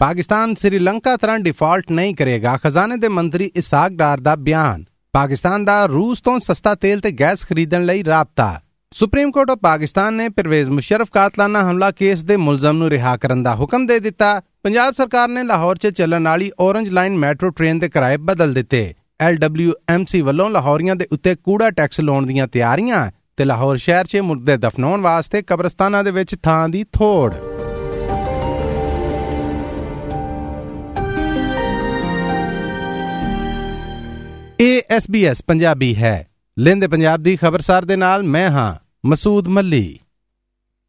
ਪਾਕਿਸਤਾਨ ਸ੍ਰੀਲੰਕਾ ਤਰ੍ਹਾਂ ਡਿਫਾਲਟ ਨਹੀਂ ਕਰੇਗਾ। ਖਜ਼ਾਨੇ ਦੇ ਮੰਤਰੀ ਇਸਾਕ ਡਾਰ ਦਾ ਬਿਆਨ। ਪਾਕਿਸਤਾਨ ਦਾ ਰੂਸ ਤੋਂ ਸਸਤਾ ਤੇਲ ਤੇ ਗੈਸ ਖਰੀਦਣ ਲਈ ਰਾਬਤਾ। ਸੁਪਰੀਮ ਕੋਰਟ ਆਫ ਪਾਕਿਸਤਾਨ ਨੇ ਪਰਵੇਜ਼ ਮੁਸ਼ਰਫ ਕਾਤਲਾਨਾ ਹਮਲਾ ਕੇਸ ਦੇ ਮੁਲਜ਼ਮ ਨੂੰ ਰਿਹਾ ਕਰਨ ਦਾ ਹੁਕਮ ਦੇ ਦਿੱਤਾ। ਪੰਜਾਬ ਸਰਕਾਰ ਨੇ ਲਾਹੌਰ 'ਚ ਚੱਲਣ ਵਾਲੀ ਔਰੰਜ ਲਾਈਨ ਮੈਟਰੋ ਟ੍ਰੇਨ ਦੇ ਕਿਰਾਏ ਬਦਲ ਦਿੱਤੇ। LWMC ਵੱਲੋਂ ਲਾਹੌਰੀਆਂ ਦੇ ਉੱਤੇ ਕੂੜਾ ਟੈਕਸ ਲਾਉਣ ਦੀਆਂ ਤਿਆਰੀਆਂ ਤੇ ਲਾਹੌਰ ਸ਼ਹਿਰ 'ਚ ਮੁਰਦੇ ਦਫਨਾਉਣ ਵਾਸਤੇ ਕਬਰਸਤਾਨਾਂ ਦੇ ਵਿੱਚ ਥਾਂ ਦੀ ਥੋੜ। SBS ਪੰਜਾਬੀ ਹੈ। ਲੈਂਦੇ ਪੰਜਾਬ ਦੀ ਖਬਰਸਾਰ ਦੇ ਨਾਲ ਮੈਂ ਹਾਂ ਮਸੂਦ ਮੱਲੀ।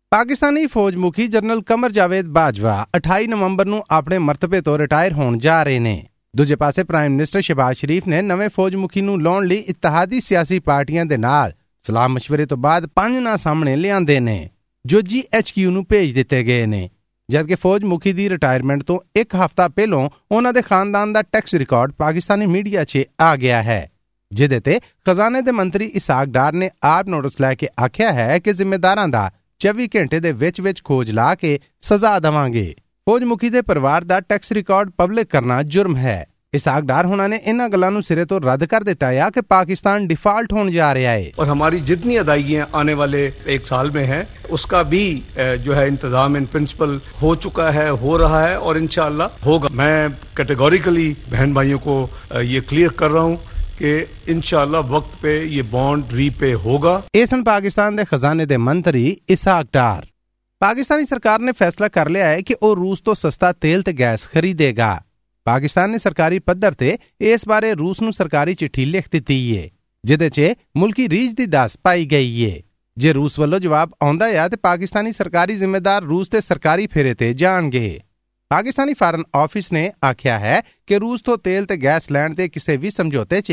ਪਾਕਿਸਤਾਨੀ ਫੌਜ ਮੁਖੀ ਜਨਰਲ ਕਮਰ ਜਾਵੇਦ ਬਾਜਵਾ 28 ਨਵੰਬਰ ਨੂੰ ਆਪਣੇ ਮਰਤਬੇ ਤੋਂ ਰਿਟਾਇਰ ਹੋਣ ਜਾ ਰਹੇ ਨੇ। ਦੂਜੇ ਪਾਸੇ ਪ੍ਰਾਈਮ ਮਿਨਿਸਟਰ ਸ਼ਹਿਬਾਜ਼ ਸ਼ਰੀਫ ਨੇ ਨਵੇਂ ਫੌਜ ਮੁਖੀ ਨੂੰ ਲਾਉਣ ਲਈ ਇਤਿਹਾਦੀ ਸਿਆਸੀ ਪਾਰਟੀਆਂ ਦੇ ਨਾਲ ਸਲਾਹ مشਵਰੇ ਤੋਂ ਬਾਅਦ ਪੰਜ ਨਾਂ ਸਾਹਮਣੇ ਲਿਆਂਦੇ ਨੇ, ਜੋ GHQ ਨੂੰ ਭੇਜ ਦਿੱਤੇ ਗਏ ਨੇ। ਜਦਕਿ ਫੌਜ ਮੁਖੀ ਦੀ ਰਿਟਾਇਰਮੈਂਟ ਤੋਂ ਇੱਕ ਹਫ਼ਤਾ ਪਹਿਲਾਂ ਉਹਨਾਂ ਦੇ ਖਾਨਦਾਨ ਦਾ ਟੈਕਸ ਰਿਕਾਰਡ ਪਾਕਿਸਤਾਨੀ ਮੀਡੀਆ 'ਚ ਆ ਗਿਆ ਹੈ। ਜਿਹਦੇ ਤੇ ਖਜ਼ਾਨੇ ਦੇ ਮੰਤਰੀ ਇਸਾਕ ਡਾਰ ਨੇ ਆਪ ਨੋਟਿਸ ਲੈ ਕੇ ਆਖਿਆ ਹੈ ਕਿ ਜ਼ਿੰਮੇਦਾਰਾਂ ਦਾ 24 ਘੰਟੇ ਦੇ ਵਿੱਚ ਵਿੱਚ ਖੋਜ ਲਾ ਕੇ ਸਜ਼ਾ ਦੇਵਾਂਗੇ ਫੌਜ ਮੁਖੀ ਦੇ ਪਰਿਵਾਰ ਦਾ ਟੈਕਸ ਰਿਕਾਰਡ ਪਬਲਿਕ ਕਰਨਾ ਜੁਰਮ ਹੈ इसाक डार होना ने इन गलों सिरे तो रद्द कर दिता है कि पाकिस्तान डिफॉल्ट होने जा रहा है और हमारी जितनी अदायगियां आने वाले एक साल में हैं उसका भी जो है इंतजाम इन प्रिंसिपल हो चुका है हो रहा है और इनशाला होगा मैं कैटेगोरिकली बहन भाइयों को ये क्लियर कर रहा हूँ कि इनशाला वक्त पे ये बॉन्ड रीपे होगा सन पाकिस्तान के खजाने के मंत्री इसाक डार पाकिस्तानी सरकार ने फैसला कर लिया है कि वो रूस तो सस्ता तेल ते गैस खरीदेगा ਪਾਕਿਸਤਾਨ ਨੇ ਸਰਕਾਰੀ ਪੱਧਰ ਤੇ ਇਸ ਬਾਰੇ ਰੂਸ ਨੂੰ ਸਰਕਾਰੀ ਚਿੱਠੀ ਲਿਖ ਦਿੱਤੀ ਏ ਜਿਹਦੇ 'ਚ ਮੁਲਕੀ ਰੀਜ ਦੀ ਦੱਸ ਪਾਈ ਗਈ ਏ ਜੇ ਰੂਸ ਵੱਲੋਂ ਜਵਾਬ ਆਉਂਦਾ ਹੈ ਤੇ ਪਾਕਿਸਤਾਨੀ ਸਰਕਾਰੀ ਜ਼ਿੰਮੇਦਾਰ ਰੂਸ ਤੇ ਸਰਕਾਰੀ ਫੇਰੇ ਤੇ ਜਾਣਗੇ ਪਾਕਿਸਤਾਨੀ ਫਾਰਨ ਆਫਿਸ ਨੇ ਆਖਿਆ ਹੈ ਕਿ ਰੂਸ ਤੋਂ ਤੇਲ ਤੇ ਗੈਸ ਲੈਣ ਦੇ ਕਿਸੇ ਵੀ ਸਮਝੌਤੇ 'ਚ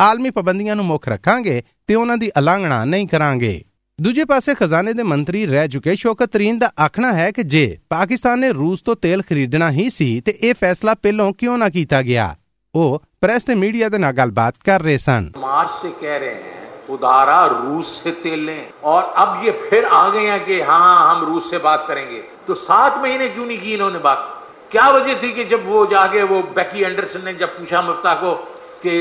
ਆਲਮੀ ਪਾਬੰਦੀਆਂ ਨੂੰ ਮੁੱਖ ਰੱਖਾਂਗੇ ਤੇ ਉਹਨਾਂ ਦੀ ਅਲਾਂਘਣਾ ਨਹੀਂ ਕਰਾਂਗੇ। ਦੂਜੇ ਪਾਸੇ ਖਜ਼ਾਨੇ ਦੇ ਮੰਤਰੀ ਰਹਿ ਚੁਕੇ ਸ਼ੌਕਤ ਰੀਨ ਦਾ ਆਖਣਾ ਹੈ ਕਿ ਜੇ ਪਾਕਿਸਤਾਨ ਨੇ ਰੂਸ ਤੋਂ ਤੇਲ ਖਰੀਦਣਾ ਹੀ ਸੀ ਤੇ ਇਹ ਫੈਸਲਾ ਪਹਿਲਾਂ ਕਿਉਂ ਨਾ ਕੀਤਾ ਗਿਆ? ਉਹ ਪ੍ਰੈਸ ਤੇ ਮੀਡੀਆ ਦੇ ਨਾਲ ਗੱਲਬਾਤ ਕਰ ਰਹੇ ਸਨ। ਮਾਰਚ ਸੇ ਕਹਿ ਰਹੇ ਹਨ खुदारा रूस से तेल लें और अब ये फिर आ गए हैं कि हाँ हम रूस से बात करेंगे तो सात महीने क्यों नहीं की इन्होंने बात? क्या वजह थी कि जब वो जाके वो बैकी एंडरसन ने जब पूछा मुफ्ता को कि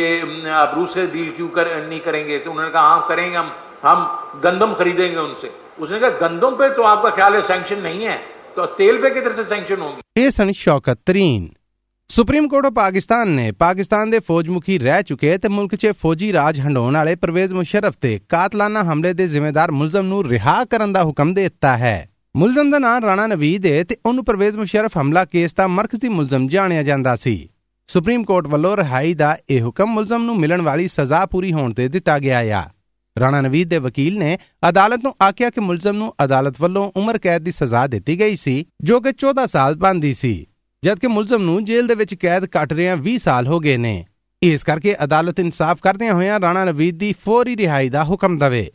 आप रूस से डील क्यों कर, नहीं करेंगे तो उन्होंने कहा हाँ करेंगे हम हम गंदम खरीदेंगे उनसे उसने कहा गंदम पे तो आपका ख्याल है सैंक्शन नहीं है तो तेल पे किधर से सैंक्शन होंगे ਇਹ ਸਨ Shaukat Tarin supreme court of Pakistan ਨੇ ਪਾਕਿਸਤਾਨ ਦੇ ਫੌਜ ਮੁਖੀ ਰਹਿ ਚੁੱਕੇ ਤੇ ਮੁਲਕ 'ਚ ਫੌਜੀ ਰਾਜ ਹੰਡਾਉਣ ਵਾਲੇ ਪਰਵੇਜ਼ ਮੁਸ਼ਰਫ ਤੇ ਕਾਤਲਾਨਾ ਹਮਲੇ ਦੇ ਜ਼ਿੰਮੇਦਾਰ ਮੁਲਜ਼ਮ ਨੂੰ ਰਿਹਾ ਕਰਨ ਦਾ ਹੁਕਮ ਦੇ ਦਿੱਤਾ ਹੈ ਮੁਲਜ਼ਮ ਦਾ ਨਾਮ ਰਾਣਾ ਨਵੀਦ ਹੈ ਤੇ ਉਹਨੂੰ ਪਰਵੇਜ਼ ਮੁਸ਼ਰਫ ਹਮਲਾ ਕੇਸ ਦਾ ਮਰਕਜ਼ੀ ਮੁਲਜ਼ਮ ਜਾਣਿਆ ਜਾਂਦਾ ਸੀ। ਸੁਪਰੀਮ ਕੋਰਟ ਵੱਲੋਂ ਰਿਹਾਈ ਦਾ ਇਹ ਹੁਕਮ ਮੁਲਜ਼ਮ ਨੂੰ ਮਿਲਣ ਵਾਲੀ ਸਜ਼ਾ ਪੂਰੀ ਹੋਣ ਤੇ ਦਿੱਤਾ ਗਿਆ ਆ। ਰਾਣਾ ਨਵੀਦ ਦੇ ਵਕੀਲ ਨੇ ਅਦਾਲਤ ਨੂੰ ਆਖਿਆ ਕਿ ਮੁਲਜ਼ਮ ਨੂੰ ਅਦਾਲਤ ਵੱਲੋਂ ਉਮਰ ਕੈਦ ਦੀ ਸਜ਼ਾ ਦਿੱਤੀ ਗਈ ਸੀ, ਜੋ ਕਿ 14 ਸਾਲ ਬੰਦੀ ਸੀ, ਜਦਕਿ ਮੁਲਜ਼ਮ ਨੂੰ ਜੇਲ੍ਹ ਦੇ ਵਿੱਚ ਕੈਦ ਕੱਟ ਰਿਆਂ 20 ਸਾਲ ਹੋ ਗਏ ਨੇ। ਇਸ ਕਰਕੇ ਅਦਾਲਤ ਇਨਸਾਫ ਕਰਦਿਆਂ ਹੋਇਆਂ ਰਾਣਾ ਨਵੀਦ ਦੀ ਫੌਰੀ ਰਿਹਾਈ ਦਾ ਹੁਕਮ ਦਵੇ।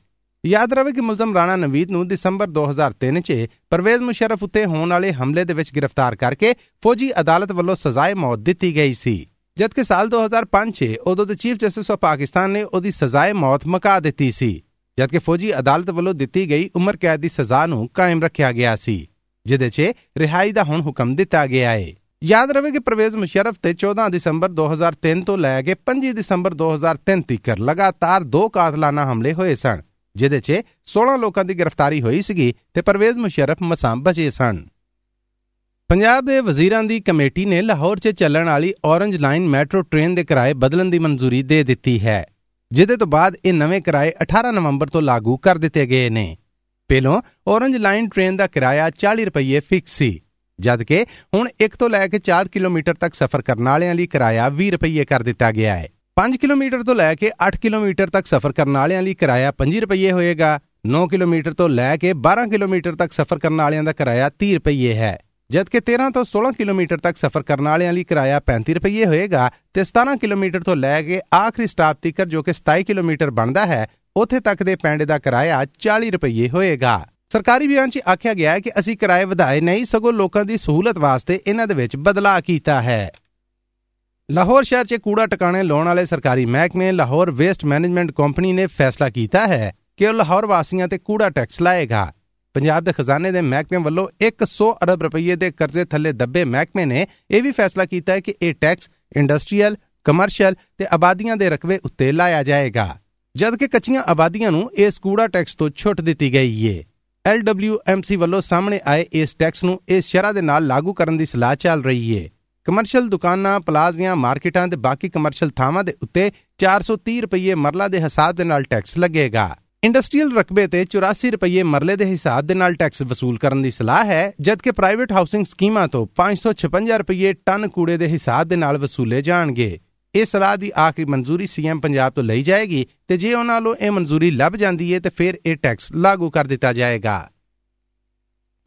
ਯਾਦ ਰਵੇ ਕਿ ਮੁਲਜ਼ਮ ਰਾਣਾ ਨਵੀਦ ਨੂੰ ਦਸੰਬਰ 2003 'ਚ ਪਰਵੇਜ਼ ਮੁਸ਼ਰਫ ਉੱਤੇ ਹੋਣ ਵਾਲੇ ਹਮਲੇ ਦੇ ਵਿੱਚ ਗ੍ਰਿਫਤਾਰ ਕਰਕੇ ਫੌਜੀ ਅਦਾਲਤ ਵੱਲੋਂ ਸਜ਼ਾਏ ਮੌਤ ਦਿੱਤੀ ਗਈ ਸੀ। ਜਦਕਿ ਸਾਲ 2005 'ਚ ਉਦੋਂ ਦੇ ਚੀਫ ਜਸਟਿਸ ਆਫ ਪਾਕਿਸਤਾਨ ਨੇ ਉਹਦੀ ਸਜ਼ਾਏ ਮੌਤ ਮੁਕਾ ਦਿੱਤੀ ਸੀ, ਜਦਕਿ ਫੌਜੀ ਅਦਾਲਤ ਵੱਲੋਂ ਦਿੱਤੀ ਗਈ ਉਮਰ ਕੈਦ ਦੀ ਸਜ਼ਾ ਨੂੰ ਕਾਇਮ ਰੱਖਿਆ ਗਿਆ ਸੀ, ਜਿਹਦੇ 'ਚ ਰਿਹਾਈ ਦਾ ਹੁਣ ਹੁਕਮ ਦਿੱਤਾ ਗਿਆ ਹੈ ਯਾਦ ਰਵੇ ਕਿ ਪ੍ਰਵੇਜ਼ ਮੁਸ਼ਰਫ ਤੇ 14 ਦਸੰਬਰ 2003 ਤੋਂ ਲੈ ਕੇ 5 ਦਸੰਬਰ 2003 ਤੱਕ ਲਗਾਤਾਰ ਦੋ ਕਾਤਲਾਨਾ ਹਮਲੇ ਹੋਏ ਸਨ। ਜਿਹਦੇ 'ਚ 16 ਲੋਕਾਂ ਦੀ ਗ੍ਰਿਫਤਾਰੀ ਹੋਈ ਸੀਗੀ ਤੇ ਪ੍ਰਵੇਜ਼ ਮੁਸ਼ਰਫ ਮਸਾਂ ਬਚੇ ਸਨ। ਪੰਜਾਬ ਦੇ ਵਜ਼ੀਰਾਂ ਦੀ ਕਮੇਟੀ ਨੇ ਲਾਹੌਰ 'ਚ ਚੱਲਣ ਵਾਲੀ ਔਰੰਜ ਲਾਈਨ ਮੈਟਰੋ ਟ੍ਰੇਨ ਦੇ ਕਿਰਾਏ ਬਦਲਣ ਦੀ ਮਨਜ਼ੂਰੀ ਦੇ ਦਿੱਤੀ ਹੈ। ਜਿਹਦੇ ਤੋਂ ਬਾਅਦ ਇਹ ਨਵੇਂ ਕਿਰਾਏ 18 ਨਵੰਬਰ ਤੋਂ ਲਾਗੂ ਕਰ ਦਿੱਤੇ ਗਏ ਨੇ। ਪਹਿਲੋਂ ਔਰੰਜ ਲਾਈਨ ਟ੍ਰੇਨ ਦਾ ਕਿਰਾਇਆ 40 ਰੁਪਏ ਫਿਕਸ ਸੀ ਜਦਕਿ ਹੁਣ 1 ਤੋਂ ਲੈ ਕੇ 4 ਕਿਲੋਮੀਟਰ ਤੱਕ ਸਫ਼ਰ ਕਰਨ ਵਾਲਿਆਂ ਲਈ ਕਿਰਾਇਆ 20 ਰੁਪਏ ਕਰ ਦਿੱਤਾ ਗਿਆ ਹੈ। 5 ਕਿਲੋਮੀਟਰ ਤੋਂ ਲੈ ਕੇ 8 ਕਿਲੋਮੀਟਰ ਤੱਕ ਸਫ਼ਰ ਕਰਨ ਵਾਲਿਆਂ ਲਈ ਕਿਰਾਇਆ 5 ਰੁਪਏ ਹੋਏਗਾ। 9 ਕਿਲੋਮੀਟਰ ਤੋਂ ਲੈ ਕੇ 12 ਕਿਲੋਮੀਟਰ ਤੱਕ ਸਫ਼ਰ ਕਰਨ ਵਾਲਿਆਂ ਦਾ ਕਿਰਾਇਆ 30 ਰੁਪਏ ਹੈ। ਜਦਕਿ 13 ਤੋਂ 16 ਕਿਲੋਮੀਟਰ ਤੱਕ ਸਫ਼ਰ ਕਰਨ ਵਾਲਿਆਂ ਲਈ ਕਿਰਾਇਆ 35 ਰੁਪਏ ਹੋਏਗਾ ਤੇ 17 ਕਿਲੋਮੀਟਰ ਤੋਂ ਲੈ ਕੇ ਆਖਰੀ ਸਟਾਪ ਤੱਕ ਜੋ ਕਿ 27 ਕਿਲੋਮੀਟਰ ਬਣਦਾ ਹੈ, ਉੱਥੇ ਤੱਕ ਦੇ ਪਿੰਡ ਦਾ ਕਿਰਾਇਆ 40 ਰੁਪਏ ਹੋਏਗਾ। ਸਰਕਾਰੀ ਬਿਆਨ 'ਚ ਆਖਿਆ ਗਿਆ ਹੈ ਕਿ ਅਸੀਂ ਕਿਰਾਏ ਵਧਾਏ ਨਹੀਂ, ਸਗੋਂ ਲੋਕਾਂ ਦੀ ਸਹੂਲਤ ਵਾਸਤੇ ਇਹਨਾਂ ਦੇ ਵਿੱਚ ਬਦਲਾਅ ਕੀਤਾ ਹੈ। ਲਾਹੌਰ ਸ਼ਹਿਰ 'ਚ ਕੂੜਾ ਟਿਕਾਣੇ ਲਾਉਣ ਵਾਲੇ ਸਰਕਾਰੀ ਮਹਿਕਮੇ ਲਾਹੌਰ ਵੇਸਟ ਮੈਨੇਜਮੈਂਟ ਕੰਪਨੀ ਨੇ ਫੈਸਲਾ ਕੀਤਾ ਹੈ ਕਿ ਉਹ ਲਾਹੌਰ ਵਾਸੀਆਂ ਤੇ ਕੂੜਾ ਟੈਕਸ ਲਾਏਗਾ। ਪੰਜਾਬ ਦੇ ਖਜ਼ਾਨੇ ਦੇ ਮਹਿਕਮੇ ਵੱਲੋਂ 100 ਅਰਬ ਰੁਪਏ ਦੇ ਕਰਜ਼ੇ ਥੱਲੇ ਦੱਬੇ ਮਹਿਕਮੇ ਨੇ ਇਹ ਵੀ ਫੈਸਲਾ ਕੀਤਾ ਹੈ ਕਿ ਇਹ ਟੈਕਸ ਇੰਡਸਟਰੀਅਲ, ਕਮਰਸ਼ੀਅਲ ਤੇ ਆਬਾਦੀਆਂ ਦੇ ਰਕਬੇ ਉੱਤੇ ਲਾਇਆ ਜਾਏਗਾ। ਜਦਕਿ ਕੱਚੀਆਂ ਆਬਾਦੀਆਂ ਨੂੰ ਇਸ ਕੂੜਾ ਟੈਕਸ ਤੋਂ ਛੁੱਟ ਦਿੱਤੀ ਗਈ ਏ। LWMC ਵੱਲੋਂ ਸਾਹਮਣੇ ਆਏ ਇਸ ਟੈਕਸ ਨੂੰ ਇਸ ਸ਼ਰ੍ਹਾ ਦੇ ਨਾਲ ਲਾਗੂ ਕਰਨ ਦੀ ਸਲਾਹ ਚੱਲ ਰਹੀ ਏ। ਕਮਰਸ਼ੀਅਲ ਦੁਕਾਨਾਂ, ਪਲਾਜ਼ਿਆਂ, ਮਾਰਕੀਟਾਂ ਤੇ ਬਾਕੀ ਕਮਰਸ਼ੀਅਲ ਥਾਵਾਂ ਦੇ ਉੱਤੇ 430 ਰੁਪਏ ਮਰਲਾ ਦੇ ਹਿਸਾਬ ਦੇ ਨਾਲ ਟੈਕਸ ਲੱਗੇਗਾ। ਇੰਡਸਟਰੀਅਲ ਰਕਬੇ ਤੇ 84 ਰੁਪਏ ਮਰਲੇ ਦੇ ਹਿਸਾਬ ਦੇ ਨਾਲ ਟੈਕਸ ਵਸੂਲ ਕਰਨ ਦੀ ਸਲਾਹ ਹੈ, ਜਦਕਿ ਪ੍ਰਾਈਵੇਟ ਹਾਊਸਿੰਗ ਸਕੀਮਾਂ ਤੋਂ 556 ਰੁਪਏ ਟਨ ਕੂੜੇ ਦੇ ਹਿਸਾਬ ਦੇ ਨਾਲ ਵਸੂਲੇ ਜਾਣਗੇ। ਇਹ ਸਲਾਹ ਦੀ ਆਖਰੀ ਮਨਜ਼ੂਰੀ ਸੀਐਮ ਪੰਜਾਬ ਤੋਂ ਲਈ ਜਾਏਗੀ ਤੇ ਜੇ ਉਹਨਾਂ ਵੱਲੋਂ ਇਹ ਮਨਜ਼ੂਰੀ ਲੱਭ ਜਾਂਦੀ ਹੈ ਤੇ ਫਿਰ ਇਹ ਟੈਕਸ ਲਾਗੂ ਕਰ ਦਿੱਤਾ ਜਾਏਗਾ।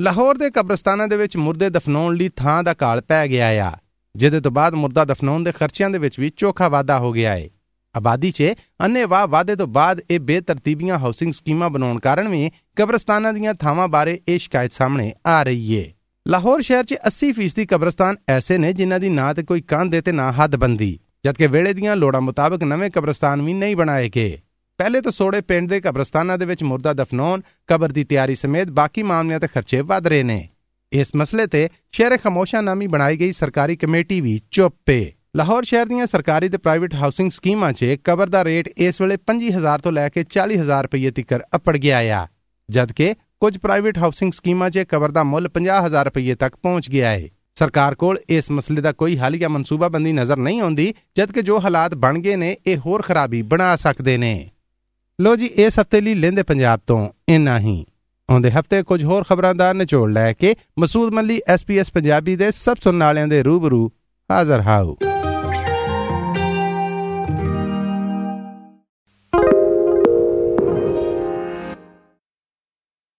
ਲਾਹੌਰ ਦੇ ਕਬਰਸਤਾਨਾਂ ਦੇ ਵਿੱਚ ਮੁਰਦੇ ਦਫਨਾਉਣ ਲਈ ਥਾਂ ਦਾ ਕਾਲ ਪੈ ਗਿਆ ਆ। ਜਿਹਦੇ ਤੋਂ ਬਾਅਦ ਮੁਰਦਾ ਦਫਨਾਉਣ ਦੇ ਖਰਚਿਆਂ ਦੇ ਵਿੱਚ ਵੀ ਚੋਖਾ ਵਾਧਾ ਹੋ ਗਿਆ ਹੈ ਆਬਾਦੀ 'ਚ ਅੰਨੇਵਾਹ ਵਾਧੇ ਤੋਂ ਬਾਅਦ ਇਹ ਬੇਤਰਤੀਬੀਆਂ ਹਾਊਸਿੰਗ ਸਕੀਮਾਂ ਬਣਾਉਣ ਕਾਰਨ ਵੀ ਕਬਰਸਤਾਨਾਂ ਦੀਆਂ ਥਾਵਾਂ ਬਾਰੇ ਇਹ ਸ਼ਿਕਾਇਤ ਸਾਹਮਣੇ ਆ ਰਹੀ ਏ। ਲਾਹੌਰ ਸ਼ਹਿਰ 'ਚ 80% ਕਬਰਸਤਾਨ ਐਸੇ ਨੇ ਜਿਨ੍ਹਾਂ ਦੀ ਨਾ ਤੇ ਕੋਈ ਕੰਧ ਤੇ ਨਾ ਹੱਦਬੰਦੀ, ਜਦਕਿ ਵੇਲੇ ਦੀਆਂ ਲੋੜਾਂ ਮੁਤਾਬਕ ਨਵੇਂ ਕਬਰਸਤਾਨ ਵੀ ਨਹੀਂ ਬਣਾਏ ਗਏ। ਪਹਿਲੇ ਤੋਂ ਸੋੜੇ ਪਿੰਡ ਦੇ ਕਬਰਸਤਾਨਾਂ ਦੇ ਵਿੱਚ ਮੁਰਦਾ ਦਫਨਾਉਣ, ਕਬਰ ਦੀ ਤਿਆਰੀ ਸਮੇਤ ਬਾਕੀ ਮਾਮਲਿਆਂ ਤੇ ਖਰਚੇ ਵਧ ਰਹੇ ਨੇ। ਇਸ ਮਸਲੇ ਤੇ ਸ਼ਹਿਰ ਖਮੋਸ਼ਾ ਨਾਮੀ ਬਣਾਈ ਗਈ ਸਰਕਾਰੀ ਕਮੇਟੀ ਵੀ ਚੁੱਪ ਏ ਲਾਹੌਰ ਸ਼ਹਿਰ ਦੀਆਂ ਸਰਕਾਰੀ ਤੇ ਪ੍ਰਾਈਵੇਟ ਹਾਊਸਿੰਗ ਸਕੀਮਾਂ 'ਚ ਕਬਰ ਦਾ ਰੇਟ ਇਸ ਵੇਲੇ 25000 ਤੋਂ ਲੈ ਕੇ 40000 ਰੁਪਏ ਤੱਕ ਅਪੜ ਗਿਆ ਆ। ਜਦਕਿ ਕੁਝ ਪ੍ਰਾਈਵੇਟ ਹਾਊਸਿੰਗ ਸਕੀਮਾਂ 'ਚ ਕਬਰ ਦਾ ਮੁੱਲ 50000 ਰੁਪਏ ਤੱਕ ਪਹੁੰਚ ਗਿਆ ਹੈ ਸਰਕਾਰ ਕੋਲ ਇਸ ਮਸਲੇ ਦਾ ਕੋਈ ਹਾਲੀਆ ਮਨਸੂਬਾਬੰਦੀ ਨਜ਼ਰ ਨਹੀਂ ਆਉਂਦੀ, ਜਦਕਿ ਜੋ ਹਾਲਾਤ ਬਣ ਗਏ ਨੇ, ਇਹ ਹੋਰ ਖਰਾਬੀ ਬਣਾ ਸਕਦੇ ਨੇ। ਲੋ ਜੀ, ਇਸ ਹਫ਼ਤੇ ਲਈ ਲੈਂਦੇ ਪੰਜਾਬ ਤੋਂ ਇੰਨਾ ਹੀ। ਆਉਂਦੇ ਹਫ਼ਤੇ ਕੁਝ ਹੋਰ ਖਬਰਾਂ ਦਾ ਨਿਚੋੜ ਲੈ ਕੇ ਮਸੂਦ ਮੱਲੀ ਐਸਪੀਐਸ ਪੰਜਾਬੀ ਦੇ ਸਭ ਸੁਣਨ ਵਾਲਿਆਂ ਦੇ ਰੂਬਰੂ ਹਾਜ਼ਰ ਹਾਊ